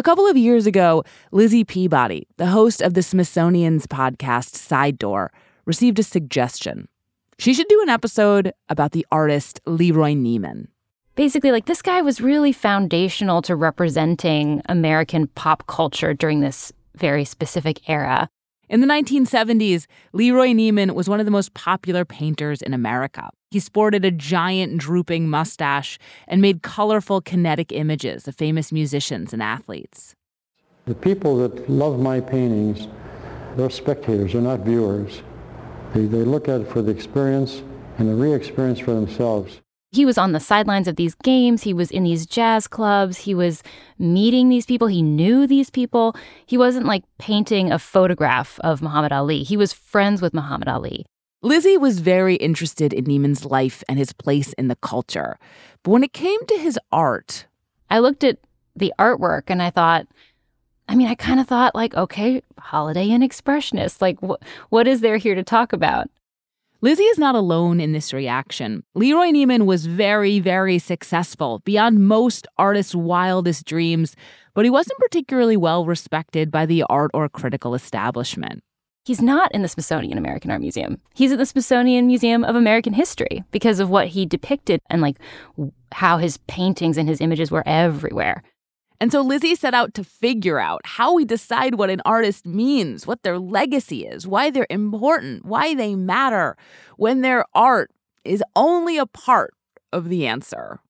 A couple of years ago, Lizzie Peabody, the host of the Smithsonian's podcast Sidedoor, received a suggestion. She should do an episode about the artist Leroy Neiman. Basically, like this guy was really foundational to representing American pop culture during this very specific era. In the 1970s, Leroy Neiman was one of the most popular painters in America. He sported a giant drooping mustache and made colorful kinetic images of famous musicians and athletes. The people that love my paintings, they're spectators, they're not viewers. They, they look at it for the experience and the re-experience for themselves. He was on the sidelines of these games. He was in these jazz clubs. He was meeting these people. He knew these people. He wasn't like painting a photograph of Muhammad Ali. He was friends with Muhammad Ali. Lizzie was very interested in Neiman's life and his place in the culture. But when it came to his art, I looked at the artwork and I thought, I mean, I kind of thought like, okay, Holiday Inn expressionist. Like, wh- what is there here to talk about? Lizzie is not alone in this reaction. Leroy Neiman was very, very successful, beyond most artists' wildest dreams, but he wasn't particularly well respected by the art or critical establishment. He's not in the Smithsonian American Art Museum. He's at the Smithsonian Museum of American History because of what he depicted and like how his paintings and his images were everywhere. And so Lizzie set out to figure out how we decide what an artist means, what their legacy is, why they're important, why they matter, when their art is only a part of the answer.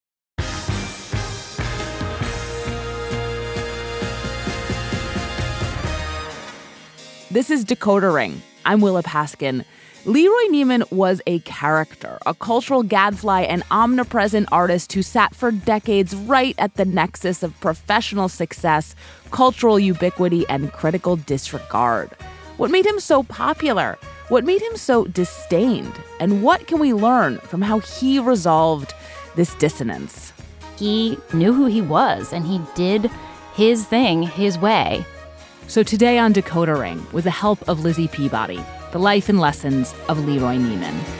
This is Decoder Ring. I'm Willa Paskin. Leroy Neiman was a character, a cultural gadfly and omnipresent artist who sat for decades right at the nexus of professional success, cultural ubiquity, and critical disregard. What made him so popular? What made him so disdained? And what can we learn from how he resolved this dissonance? He knew who he was and he did his thing his way. So today on Decoder Ring, with the help of Lizzie Peabody, the Life and Lessons of Leroy Neiman.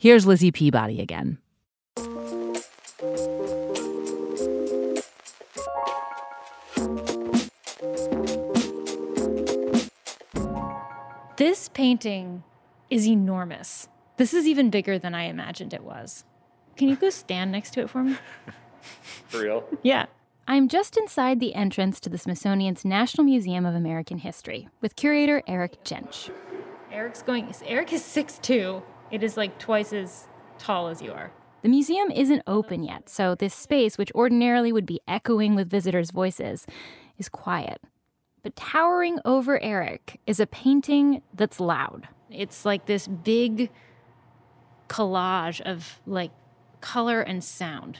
Here's Lizzie Peabody again. This painting is enormous. This is even bigger than I imagined it was. Can you go stand next to it for me? For real? Yeah. I'm just inside the entrance to the Smithsonian's National Museum of American History with curator Eric Jentsch. Eric's going, Eric is 6'2. It is like twice as tall as you are. The museum isn't open yet, so this space, which ordinarily would be echoing with visitors' voices, is quiet. But towering over Eric is a painting that's loud. It's like this big collage of like color and sound.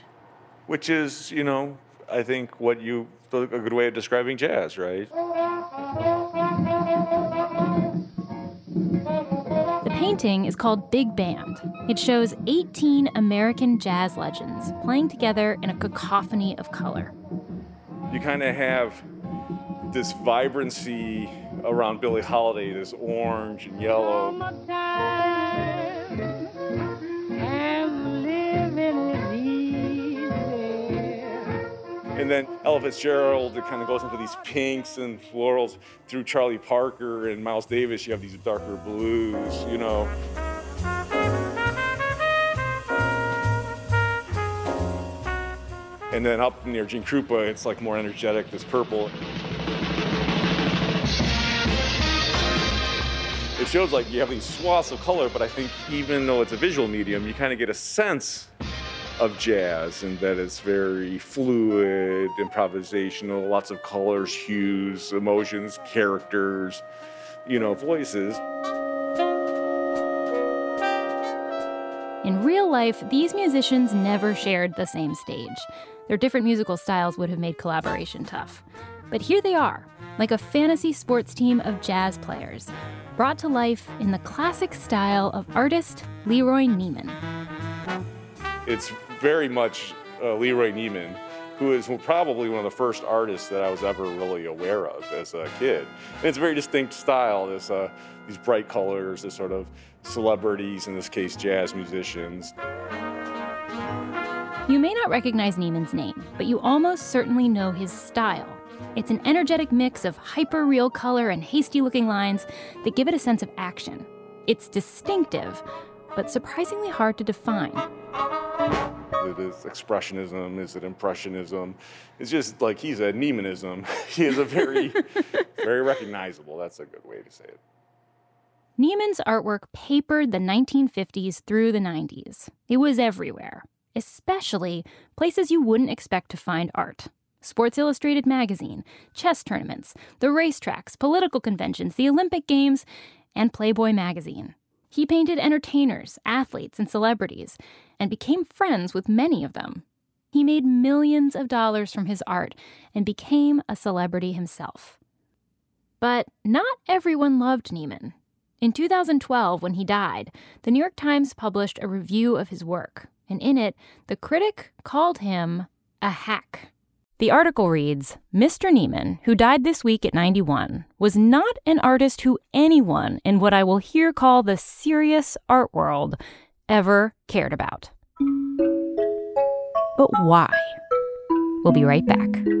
Which is, you know, I think what you a good way of describing jazz, right? Painting is called Big Band. It shows 18 American jazz legends playing together in a cacophony of color. You kind of have this vibrancy around Billie Holiday, this orange and yellow. And then Ella Fitzgerald, it kind of goes into these pinks and florals. Through Charlie Parker and Miles Davis, you have these darker blues, you know. And then up near Gene Krupa, it's like more energetic, this purple. It shows like you have these swaths of color, but I think even though it's a visual medium, you kind of get a sense of jazz and that it's very fluid, improvisational, lots of colors, hues, emotions, characters, you know, voices. In real life, these musicians never shared the same stage. Their different musical styles would have made collaboration tough. But here they are, like a fantasy sports team of jazz players, brought to life in the classic style of artist Leroy Neiman. It's very much uh, Leroy Neiman, who is probably one of the first artists that I was ever really aware of as a kid. And it's a very distinct style, this, uh, these bright colors, this sort of celebrities, in this case, jazz musicians. You may not recognize Neiman's name, but you almost certainly know his style. It's an energetic mix of hyper real color and hasty looking lines that give it a sense of action. It's distinctive, but surprisingly hard to define. It is expressionism, is it impressionism? It's just like he's a Neimanism. he is a very, very recognizable. That's a good way to say it. Neiman's artwork papered the 1950s through the 90s. It was everywhere especially places you wouldn't expect to find art. Sports Illustrated magazine, chess tournaments, the racetracks, political conventions, the Olympic Games, and Playboy magazine. He painted entertainers, athletes, and celebrities, and became friends with many of them. He made millions of dollars from his art and became a celebrity himself. But not everyone loved Neiman. In 2012, when he died, the New York Times published a review of his work, and in it, the critic called him a hack. The article reads Mr. Neiman, who died this week at 91, was not an artist who anyone in what I will here call the serious art world ever cared about. But why? We'll be right back.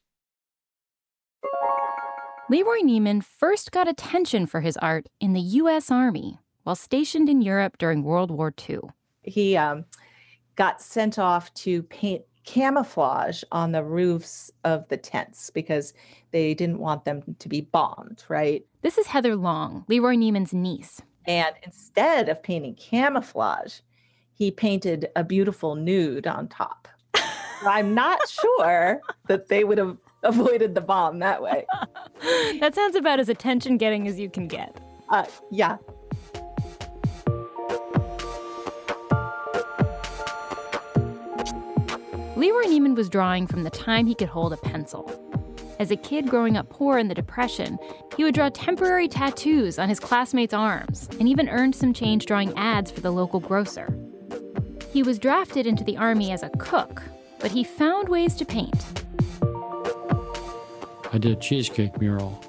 Leroy Neiman first got attention for his art in the U.S. Army while stationed in Europe during World War II. He um, got sent off to paint camouflage on the roofs of the tents because they didn't want them to be bombed, right? This is Heather Long, Leroy Neiman's niece. And instead of painting camouflage, he painted a beautiful nude on top. I'm not sure that they would have avoided the bomb that way. that sounds about as attention getting as you can get. Uh, yeah. Leroy Neiman was drawing from the time he could hold a pencil. As a kid growing up poor in the Depression, he would draw temporary tattoos on his classmates' arms and even earned some change drawing ads for the local grocer. He was drafted into the Army as a cook, but he found ways to paint. I did a cheesecake mural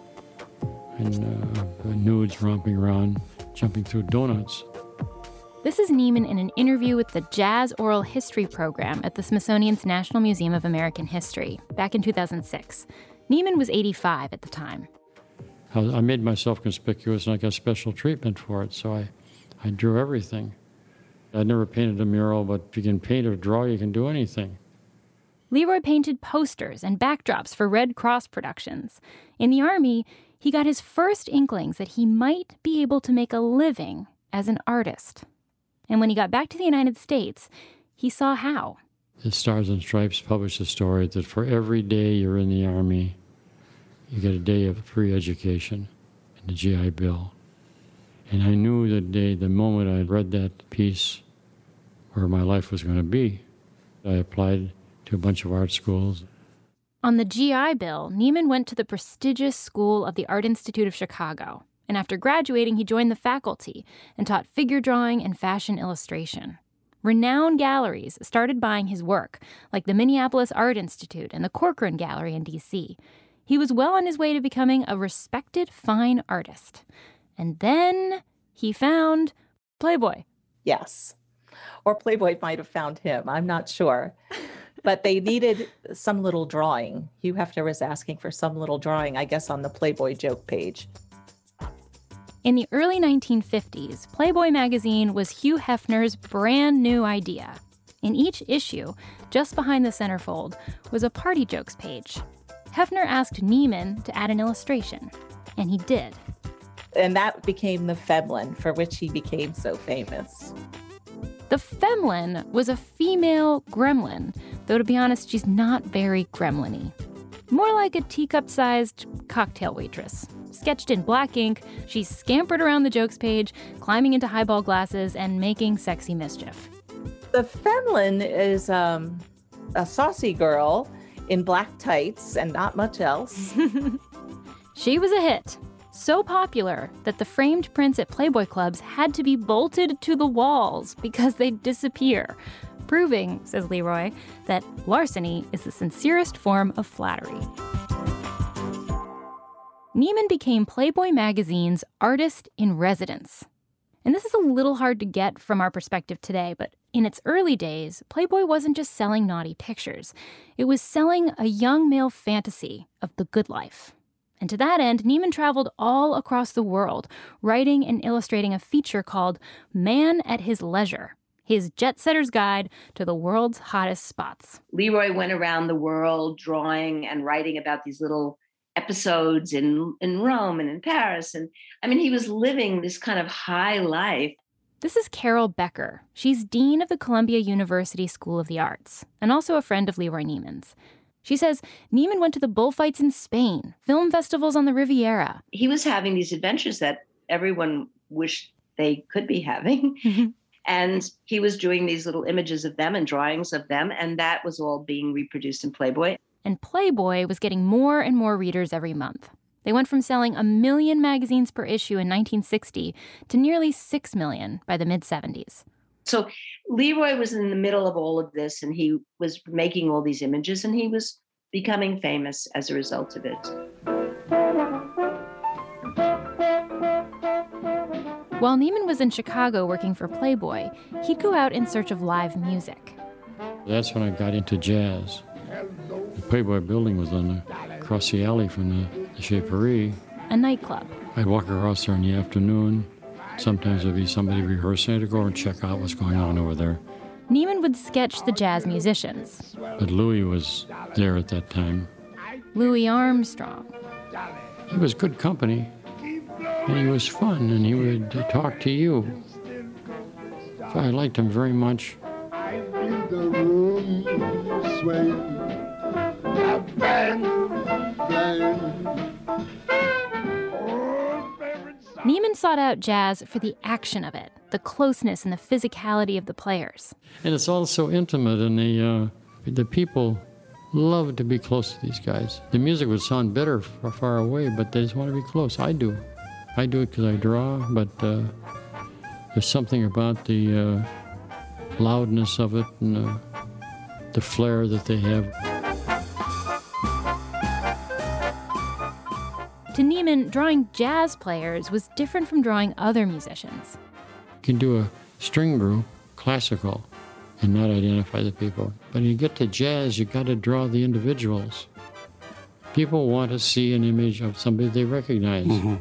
and uh, nudes romping around, jumping through donuts. This is Neiman in an interview with the Jazz Oral History Program at the Smithsonian's National Museum of American History back in 2006. Neiman was 85 at the time. I made myself conspicuous and I got special treatment for it, so I, I drew everything. I never painted a mural, but if you can paint or draw, you can do anything. Leroy painted posters and backdrops for Red Cross productions. In the Army, he got his first inklings that he might be able to make a living as an artist. And when he got back to the United States, he saw how. The Stars and Stripes published a story that for every day you're in the Army, you get a day of free education in the GI Bill. And I knew the day, the moment I read that piece, where my life was going to be. I applied to a bunch of art schools. On the GI Bill, Neiman went to the prestigious School of the Art Institute of Chicago and after graduating, he joined the faculty and taught figure drawing and fashion illustration. Renowned galleries started buying his work, like the Minneapolis Art Institute and the Corcoran Gallery in D.C. He was well on his way to becoming a respected fine artist. And then he found Playboy. Yes. Or Playboy might have found him. I'm not sure. but they needed some little drawing. Hugh Hefner was asking for some little drawing, I guess, on the Playboy joke page. In the early 1950s, Playboy magazine was Hugh Hefner's brand new idea. In each issue, just behind the centerfold, was a party jokes page. Hefner asked Neiman to add an illustration, and he did. And that became the Femlin, for which he became so famous. The Femlin was a female gremlin, though to be honest, she's not very gremlin More like a teacup sized cocktail waitress. Sketched in black ink, she scampered around the jokes page, climbing into highball glasses and making sexy mischief. The Femlin is um, a saucy girl in black tights and not much else. she was a hit. So popular that the framed prints at Playboy clubs had to be bolted to the walls because they'd disappear, proving, says Leroy, that larceny is the sincerest form of flattery. Neiman became Playboy magazine's artist in residence. And this is a little hard to get from our perspective today, but in its early days, Playboy wasn't just selling naughty pictures, it was selling a young male fantasy of the good life. And to that end, Neiman traveled all across the world, writing and illustrating a feature called Man at His Leisure, his jet setter's guide to the world's hottest spots. Leroy went around the world drawing and writing about these little episodes in in Rome and in Paris and I mean he was living this kind of high life. This is Carol Becker. She's dean of the Columbia University School of the Arts and also a friend of Leroy Neiman's. She says Neiman went to the bullfights in Spain, film festivals on the Riviera. He was having these adventures that everyone wished they could be having. And he was doing these little images of them and drawings of them, and that was all being reproduced in Playboy and Playboy was getting more and more readers every month. They went from selling a million magazines per issue in 1960 to nearly 6 million by the mid 70s. So Leroy was in the middle of all of this and he was making all these images and he was becoming famous as a result of it. While Neiman was in Chicago working for Playboy, he'd go out in search of live music. That's when I got into jazz. The Playboy building was on the, across the alley from the, the Chez Paree. A nightclub. I'd walk across there in the afternoon. Sometimes there'd be somebody rehearsing. to go and check out what's going on over there. Neiman would sketch the jazz musicians. But Louis was there at that time. Louis Armstrong. He was good company, and he was fun, and he would talk to you. So I liked him very much. Neiman sought out jazz for the action of it, the closeness and the physicality of the players. And it's all so intimate, and the, uh, the people love to be close to these guys. The music would sound better far, far away, but they just want to be close. I do. I do it because I draw, but uh, there's something about the uh, loudness of it and uh, the flair that they have. To Neiman, drawing jazz players was different from drawing other musicians. You can do a string group, classical, and not identify the people. But when you get to jazz, you got to draw the individuals. People want to see an image of somebody they recognize. Mm-hmm.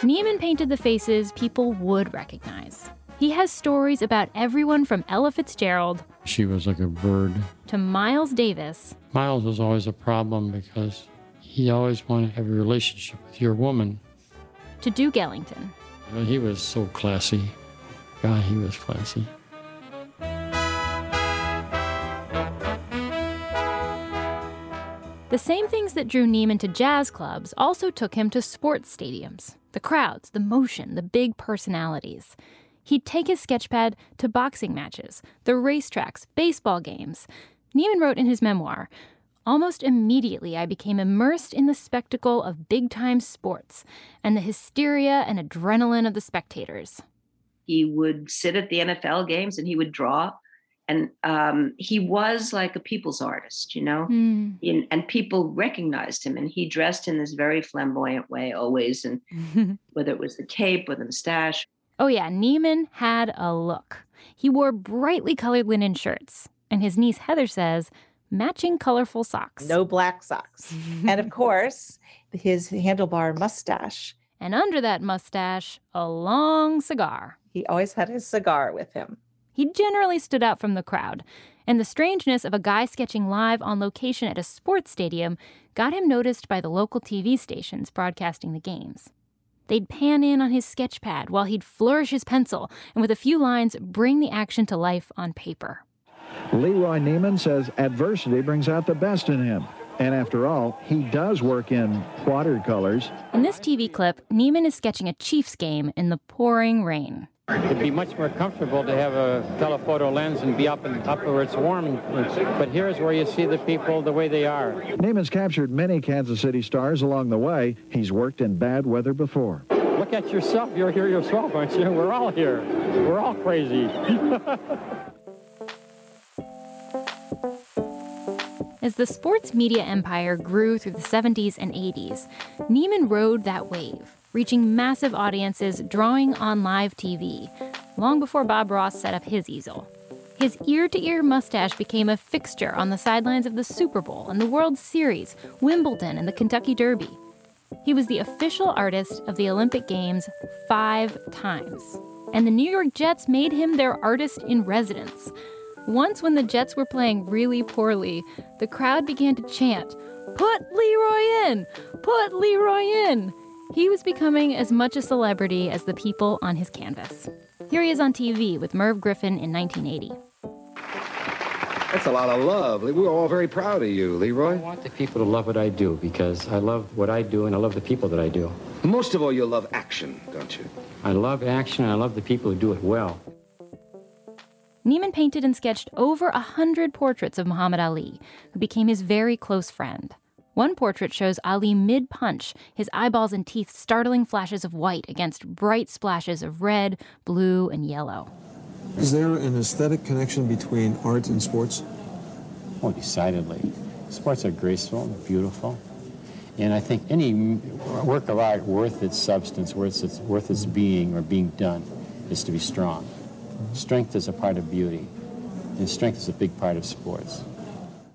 Neiman painted the faces people would recognize. He has stories about everyone from Ella Fitzgerald She was like a bird. To Miles Davis Miles was always a problem because he always wanted to have a relationship with your woman. to Duke Ellington. Know, he was so classy. God, he was classy. The same things that drew Neiman to jazz clubs also took him to sports stadiums. The crowds, the motion, the big personalities. He'd take his sketchpad to boxing matches, the racetracks, baseball games. Neiman wrote in his memoir Almost immediately, I became immersed in the spectacle of big time sports and the hysteria and adrenaline of the spectators. He would sit at the NFL games and he would draw. And um, he was like a people's artist, you know? Hmm. In- and people recognized him. And he dressed in this very flamboyant way always. And whether it was the cape or the mustache, Oh, yeah, Neiman had a look. He wore brightly colored linen shirts, and his niece Heather says matching colorful socks. No black socks. and of course, his handlebar mustache. And under that mustache, a long cigar. He always had his cigar with him. He generally stood out from the crowd, and the strangeness of a guy sketching live on location at a sports stadium got him noticed by the local TV stations broadcasting the games. They'd pan in on his sketch pad while he'd flourish his pencil and, with a few lines, bring the action to life on paper. Leroy Neiman says adversity brings out the best in him. And after all, he does work in watercolors. In this TV clip, Neiman is sketching a Chiefs game in the pouring rain. It'd be much more comfortable to have a telephoto lens and be up and up where it's warm. But here's where you see the people the way they are. Neiman's captured many Kansas City stars along the way. He's worked in bad weather before. Look at yourself. You're here yourself, aren't you? We're all here. We're all crazy. As the sports media empire grew through the 70s and 80s, Neiman rode that wave, reaching massive audiences, drawing on live TV, long before Bob Ross set up his easel. His ear to ear mustache became a fixture on the sidelines of the Super Bowl and the World Series, Wimbledon, and the Kentucky Derby. He was the official artist of the Olympic Games five times. And the New York Jets made him their artist in residence. Once, when the Jets were playing really poorly, the crowd began to chant, Put Leroy in! Put Leroy in! He was becoming as much a celebrity as the people on his canvas. Here he is on TV with Merv Griffin in 1980. That's a lot of love. We're all very proud of you, Leroy. I want the people to love what I do because I love what I do and I love the people that I do. Most of all, you love action, don't you? I love action and I love the people who do it well. Neiman painted and sketched over a hundred portraits of Muhammad Ali, who became his very close friend. One portrait shows Ali mid punch, his eyeballs and teeth startling flashes of white against bright splashes of red, blue, and yellow. Is there an aesthetic connection between art and sports? Oh, decidedly. Sports are graceful and beautiful. And I think any work of art worth its substance, worth its, worth its being or being done, is to be strong. Strength is a part of beauty, and strength is a big part of sports.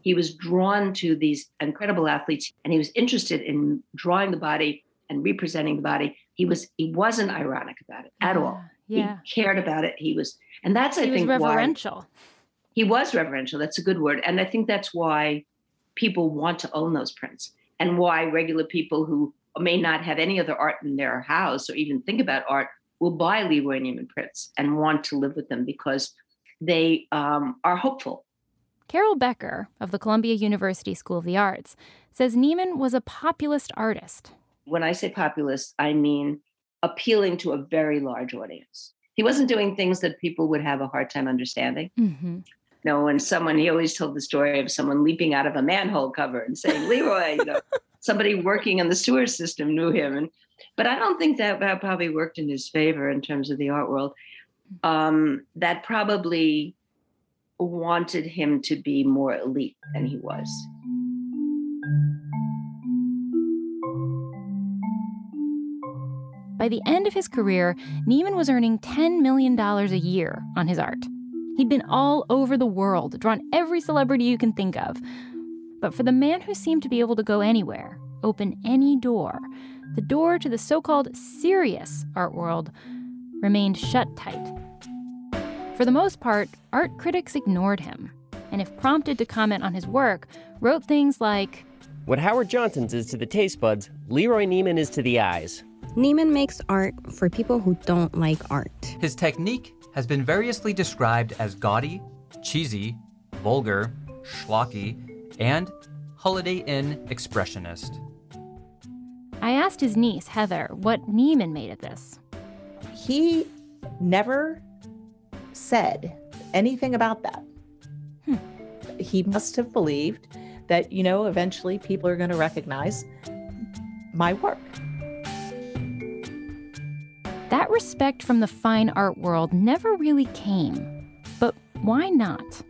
he was drawn to these incredible athletes and he was interested in drawing the body and representing the body. He was he wasn't ironic about it at all. Yeah. He cared about it. He was and that's I he was think why reverential. he was reverential. That's a good word. And I think that's why people want to own those prints and why regular people who may not have any other art in their house or even think about art will buy Leroy Neiman prints and want to live with them because they um, are hopeful. Carol Becker of the Columbia University School of the Arts says Neiman was a populist artist. When I say populist, I mean appealing to a very large audience. He wasn't doing things that people would have a hard time understanding. Mm-hmm. No, when someone, he always told the story of someone leaping out of a manhole cover and saying, Leroy, you know, somebody working in the sewer system knew him. And, but I don't think that, that probably worked in his favor in terms of the art world. Um, that probably wanted him to be more elite than he was. By the end of his career, Neiman was earning $10 million a year on his art. He'd been all over the world, drawn every celebrity you can think of. But for the man who seemed to be able to go anywhere, open any door, the door to the so called serious art world remained shut tight. For the most part, art critics ignored him, and if prompted to comment on his work, wrote things like What Howard Johnson's is to the taste buds, Leroy Neiman is to the eyes. Neiman makes art for people who don't like art. His technique has been variously described as gaudy, cheesy, vulgar, schlocky, and Holiday Inn expressionist. I asked his niece, Heather, what Neiman made of this. He never said anything about that. Hmm. He must have believed that, you know, eventually people are going to recognize my work. That respect from the fine art world never really came. But why not?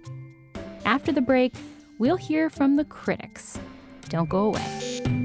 After the break, we'll hear from the critics. Don't go away.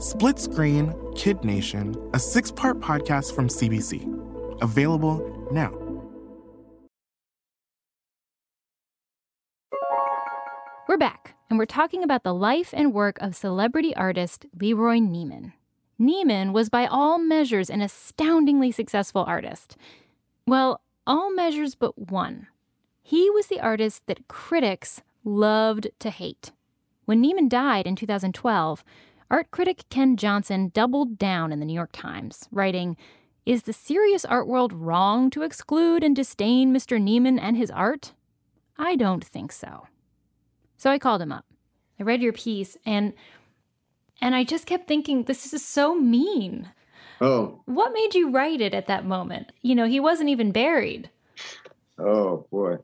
Split Screen Kid Nation, a six part podcast from CBC. Available now. We're back, and we're talking about the life and work of celebrity artist Leroy Neiman. Neiman was, by all measures, an astoundingly successful artist. Well, all measures but one. He was the artist that critics loved to hate. When Neiman died in 2012, art critic Ken Johnson doubled down in the New York Times, writing, Is the serious art world wrong to exclude and disdain Mr. Neiman and his art? I don't think so. So I called him up. I read your piece and and I just kept thinking this is so mean. Oh. What made you write it at that moment? You know, he wasn't even buried. Oh boy.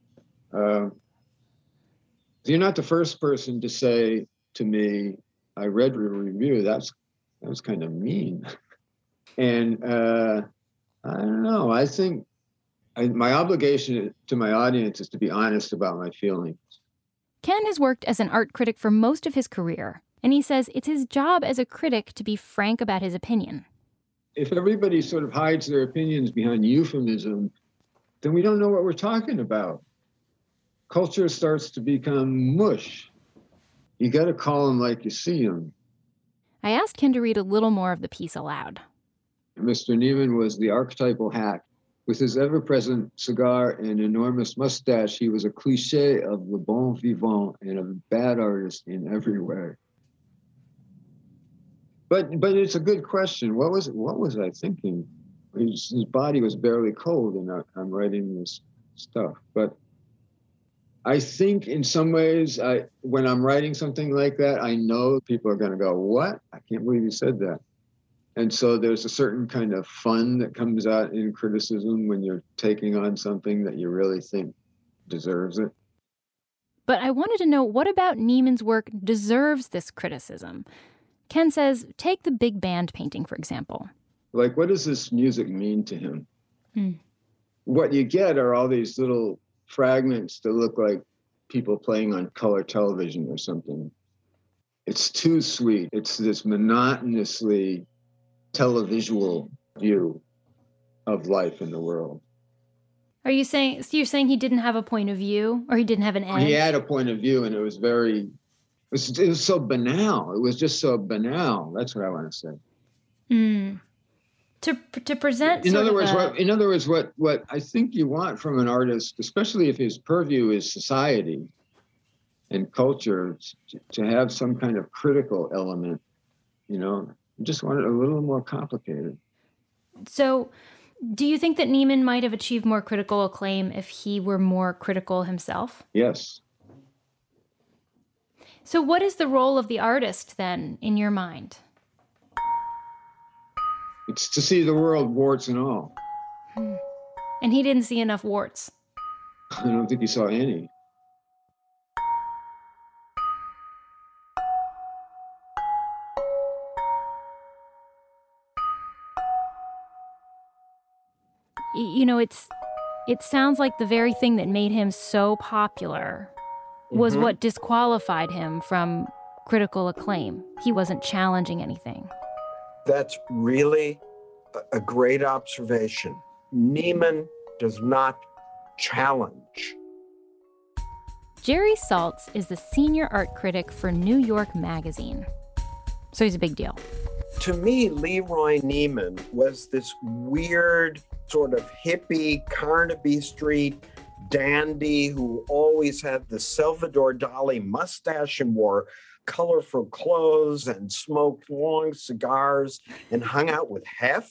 Um, you're not the first person to say to me, I read your review. That's that was kind of mean. And uh, I don't know. I think I, my obligation to my audience is to be honest about my feelings. Ken has worked as an art critic for most of his career, and he says it's his job as a critic to be frank about his opinion. If everybody sort of hides their opinions behind euphemism, then we don't know what we're talking about. Culture starts to become mush. You got to call them like you see them. I asked Ken to read a little more of the piece aloud. Mr. Neiman was the archetypal hack. With his ever present cigar and enormous mustache, he was a cliche of the bon vivant and a bad artist in every way. But but it's a good question. What was what was I thinking? His, his body was barely cold, and I, I'm writing this stuff. But I think in some ways, I when I'm writing something like that, I know people are going to go, "What? I can't believe you said that." And so there's a certain kind of fun that comes out in criticism when you're taking on something that you really think deserves it. But I wanted to know what about Neiman's work deserves this criticism? Ken says, take the big band painting, for example. Like, what does this music mean to him? Hmm. What you get are all these little fragments that look like people playing on color television or something. It's too sweet. It's this monotonously televisual view of life in the world. Are you saying so you're saying he didn't have a point of view or he didn't have an edge? He had a point of view and it was very was, it was so banal. It was just so banal. That's what I want to say. Mm. To to present. In other words, a- what in other words, what what I think you want from an artist, especially if his purview is society and culture, to, have some kind of critical element. You know, you just want it a little more complicated. So, do you think that Neiman might have achieved more critical acclaim if he were more critical himself? Yes. So, what is the role of the artist then in your mind? It's to see the world warts and all. Hmm. And he didn't see enough warts. I don't think he saw any. You know, it's it sounds like the very thing that made him so popular was Mhm. what disqualified him from critical acclaim. He wasn't challenging anything. That's really a- great observation. Neiman does not challenge. Jerry Saltz is the senior art critic for New York Magazine. So he's a big deal. To me, Leroy Neiman was this weird, sort of hippie Carnaby Street dandy who always had the Salvador Dali mustache and wore colorful clothes and smoked long cigars and hung out with Hef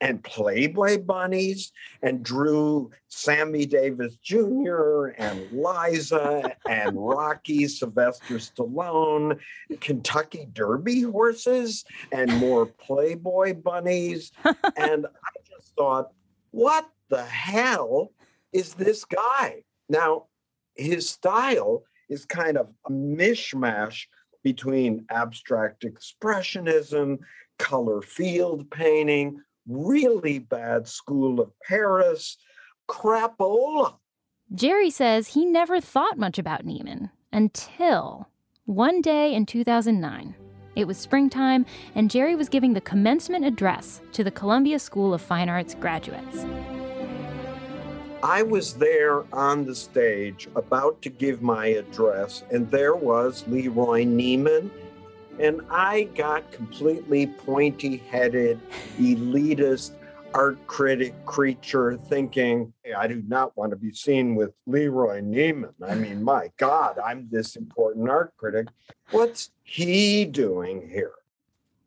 and Playboy bunnies and drew Sammy Davis Jr. and Liza and Rocky Sylvester Stallone, Kentucky Derby horses and more Playboy bunnies. and I just thought, what the hell is this guy? Now, his style is kind of a mishmash between abstract expressionism, color field painting, really bad school of Paris, crapola. Jerry says he never thought much about Neiman until one day in 2009. It was springtime, and Jerry was giving the commencement address to the Columbia School of Fine Arts graduates. I was there on the stage about to give my address, and there was Leroy Neiman. And I got completely pointy headed, elitist art critic creature thinking, "Hey, I do not want to be seen with Leroy Neiman. I mean, my God, I'm this important art critic. What's he doing here?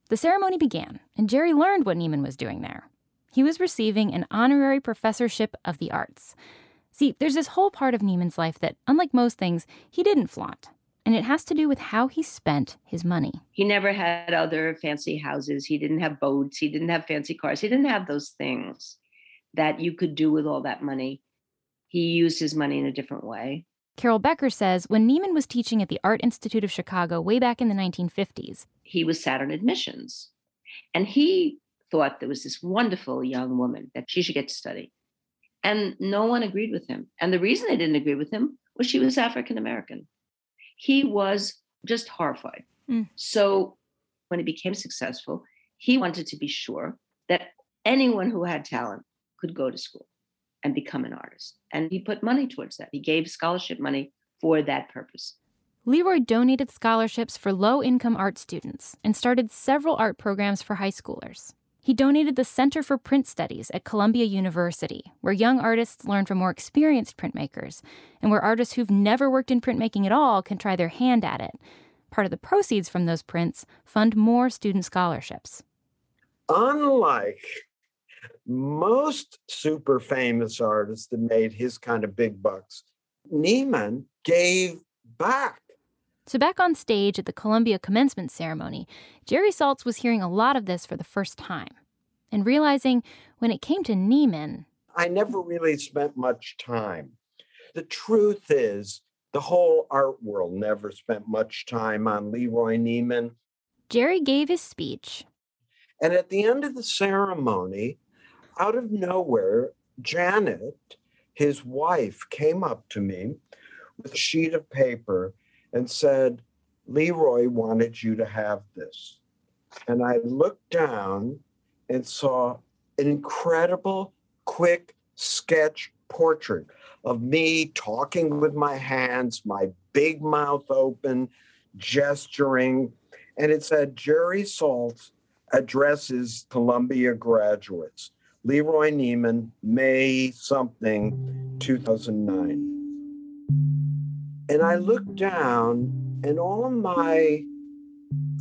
The ceremony began, and Jerry learned what Neiman was doing there. He was receiving an honorary professorship of the arts. See, there's this whole part of Neiman's life that, unlike most things, he didn't flaunt. And it has to do with how he spent his money. He never had other fancy houses. He didn't have boats. He didn't have fancy cars. He didn't have those things that you could do with all that money. He used his money in a different way. Carol Becker says when Neiman was teaching at the Art Institute of Chicago way back in the 1950s, He was Saturn admissions. And he thought there was this wonderful young woman that she should get to study. And no one agreed with him. And the reason they didn't agree with him was she was African American. He was just horrified. Mm. So when he became successful, he wanted to be sure that anyone who had talent could go to school and become an artist. And he put money towards that. He gave scholarship money for that purpose. Leroy donated scholarships for low income art students and started several art programs for high schoolers. He donated the Center for Print Studies at Columbia University, where young artists learn from more experienced printmakers, and where artists who've never worked in printmaking at all can try their hand at it. Part of the proceeds from those prints fund more student scholarships. Unlike most super famous artists that made his kind of big bucks, Neiman gave back. So, back on stage at the Columbia commencement ceremony, Jerry Saltz was hearing a lot of this for the first time and realizing when it came to Neiman, I never really spent much time. The truth is, the whole art world never spent much time on Leroy Neiman. Jerry gave his speech. And at the end of the ceremony, out of nowhere, Janet, his wife, came up to me with a sheet of paper and said, Leroy wanted you to have this. And I looked down and saw an incredible, quick sketch portrait of me talking with my hands, my big mouth open, gesturing, and it said Jerry Saltz addresses Columbia graduates. Leroy Neiman, May something, 2009. And I looked down, and all of my,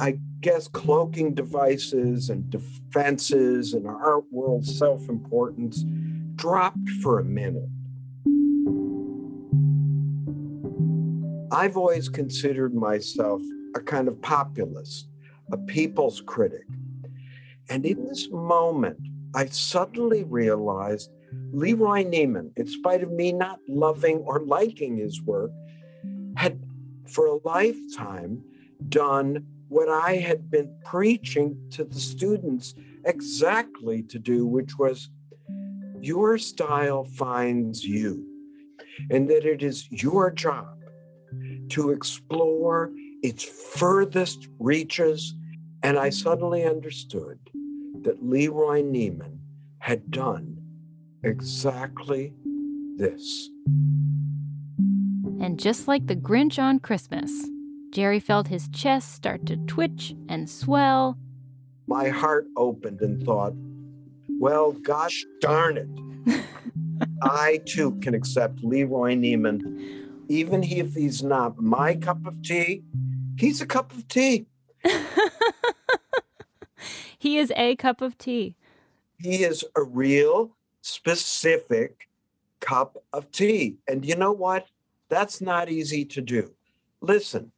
I guess, cloaking devices and defenses and art world self importance dropped for a minute. I've always considered myself a kind of populist, a people's critic. And in this moment, I suddenly realized LeRoy Neiman, in spite of me not loving or liking his work, had for a lifetime done what I had been preaching to the students exactly to do, which was your style finds you, and that it is your job to explore its furthest reaches. And I suddenly understood that LeRoy Neiman had done exactly this. And just like the Grinch on Christmas, Jerry felt his chest start to twitch and swell. My heart opened and thought, well, gosh darn it. I too can accept LeRoy Neiman. Even if he's not my cup of tea, he's a cup of tea. he is a cup of tea. He is a real, specific cup of tea. And you know what? That's not easy to do. Listen,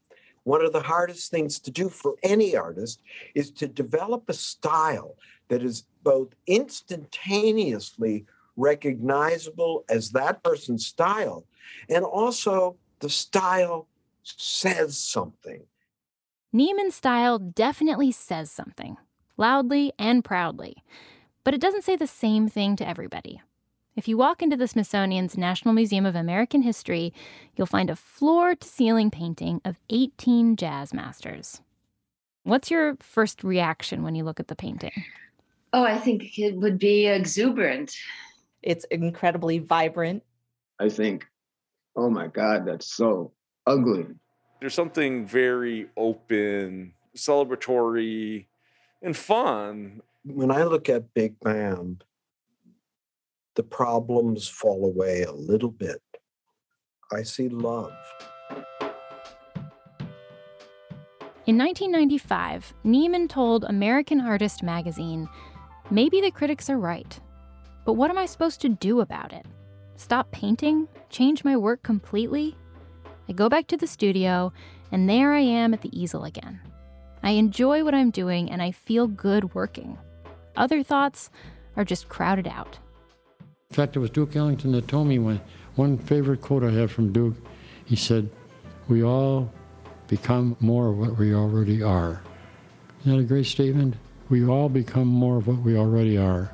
one of the hardest things to do for any artist is to develop a style that is both instantaneously recognizable as that person's style and also the style says something. Neiman's style definitely says something, loudly and proudly, but it doesn't say the same thing to everybody. If you walk into the Smithsonian's National Museum of American History, you'll find a floor to ceiling painting of 18 jazz masters. What's your first reaction when you look at the painting? Oh, I think it would be exuberant. It's incredibly vibrant. I think, oh my God, that's so ugly. There's something very open, celebratory, and fun. When I look at Big Band, the problems fall away a little bit. I see love. In 1995, Neiman told American Artist magazine, Maybe the critics are right, but what am I supposed to do about it? Stop painting? Change my work completely? I go back to the studio, and there I am at the easel again. I enjoy what I'm doing, and I feel good working. Other thoughts are just crowded out. In fact, it was Duke Ellington that told me one, one favorite quote I have from Duke. He said, We all become more of what we already are. Isn't that a great statement? We all become more of what we already are.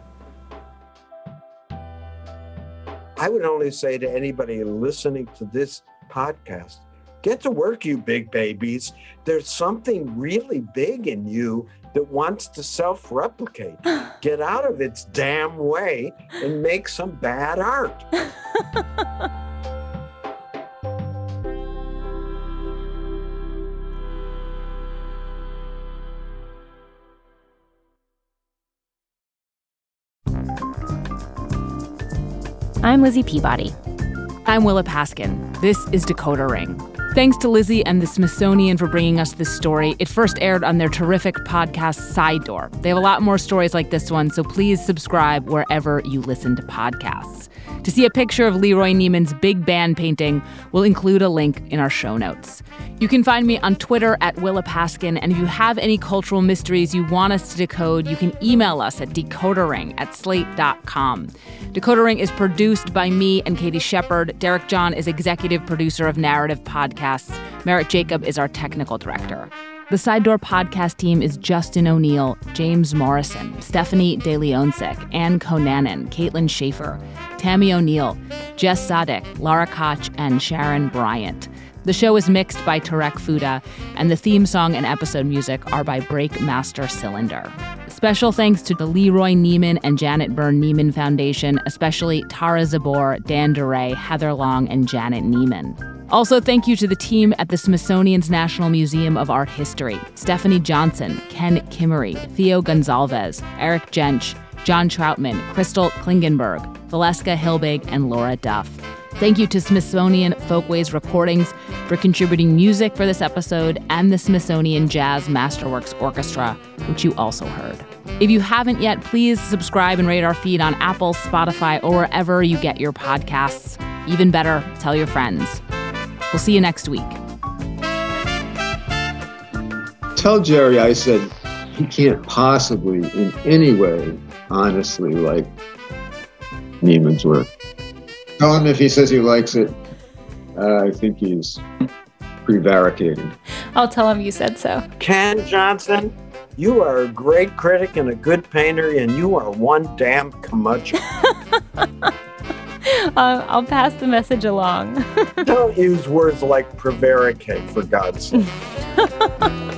I would only say to anybody listening to this podcast get to work, you big babies. There's something really big in you that wants to self replicate. Get out of its damn way and make some bad art. I'm Lizzie Peabody. I'm Willa Paskin. This is Decoder Ring. Thanks to Lizzie and the Smithsonian for bringing us this story. It first aired on their terrific podcast, Sidedoor. They have a lot more stories like this one, so please subscribe wherever you listen to podcasts. To see a picture of LeRoy Neiman's big band painting, we'll include a link in our show notes. You can find me on Twitter at Willa Paskin, and if you have any cultural mysteries you want us to decode, you can email us at decodering at slate.com. Decoder Ring is produced by me and Katie Shepherd. Derek John is executive producer of Narrative Podcasts. Merritt Jacob is our technical director. The Sidedoor podcast team is Justin O'Neill, James Morrison, Stephanie De Leon Tzic, Ann Conanan, Caitlin Shaffer, Tami O'Neill, Jess Sadeq, Lara Koch, and Sharon Bryant. The show is mixed by Tarek Fouda, and the theme song and episode music are by Breakmaster Cylinder. Special thanks to the LeRoy Neiman and Janet Byrne Neiman Foundation, especially Tara Zabor, Dan Duray, Heather Long, and Janet Neiman. Also, thank you to the team at the Smithsonian's National Museum of Art History Stephanie Johnson, Ken Kimery, Theo Gonzalvez, Eric Jentsch, John Troutman, Krystal Klingenberg, Valeska Hilbig, and Laura Duff. Thank you to Smithsonian Folkways Recordings for contributing music for this episode and the Smithsonian Jazz Masterworks Orchestra, which you also heard. If you haven't yet, please subscribe and rate our feed on Apple, Spotify, or wherever you get your podcasts. Even better, tell your friends. We'll see you next week. Tell Jerry I said he can't possibly, in any way, honestly like Neiman's work. Tell him if he says he likes it, uh, I think he's prevaricating. I'll tell him you said so. Ken Johnson, you are a great critic and a good painter, and you are one damn curmudgeon. Uh, I'll pass the message along. Don't use words like prevaricate, for God's sake.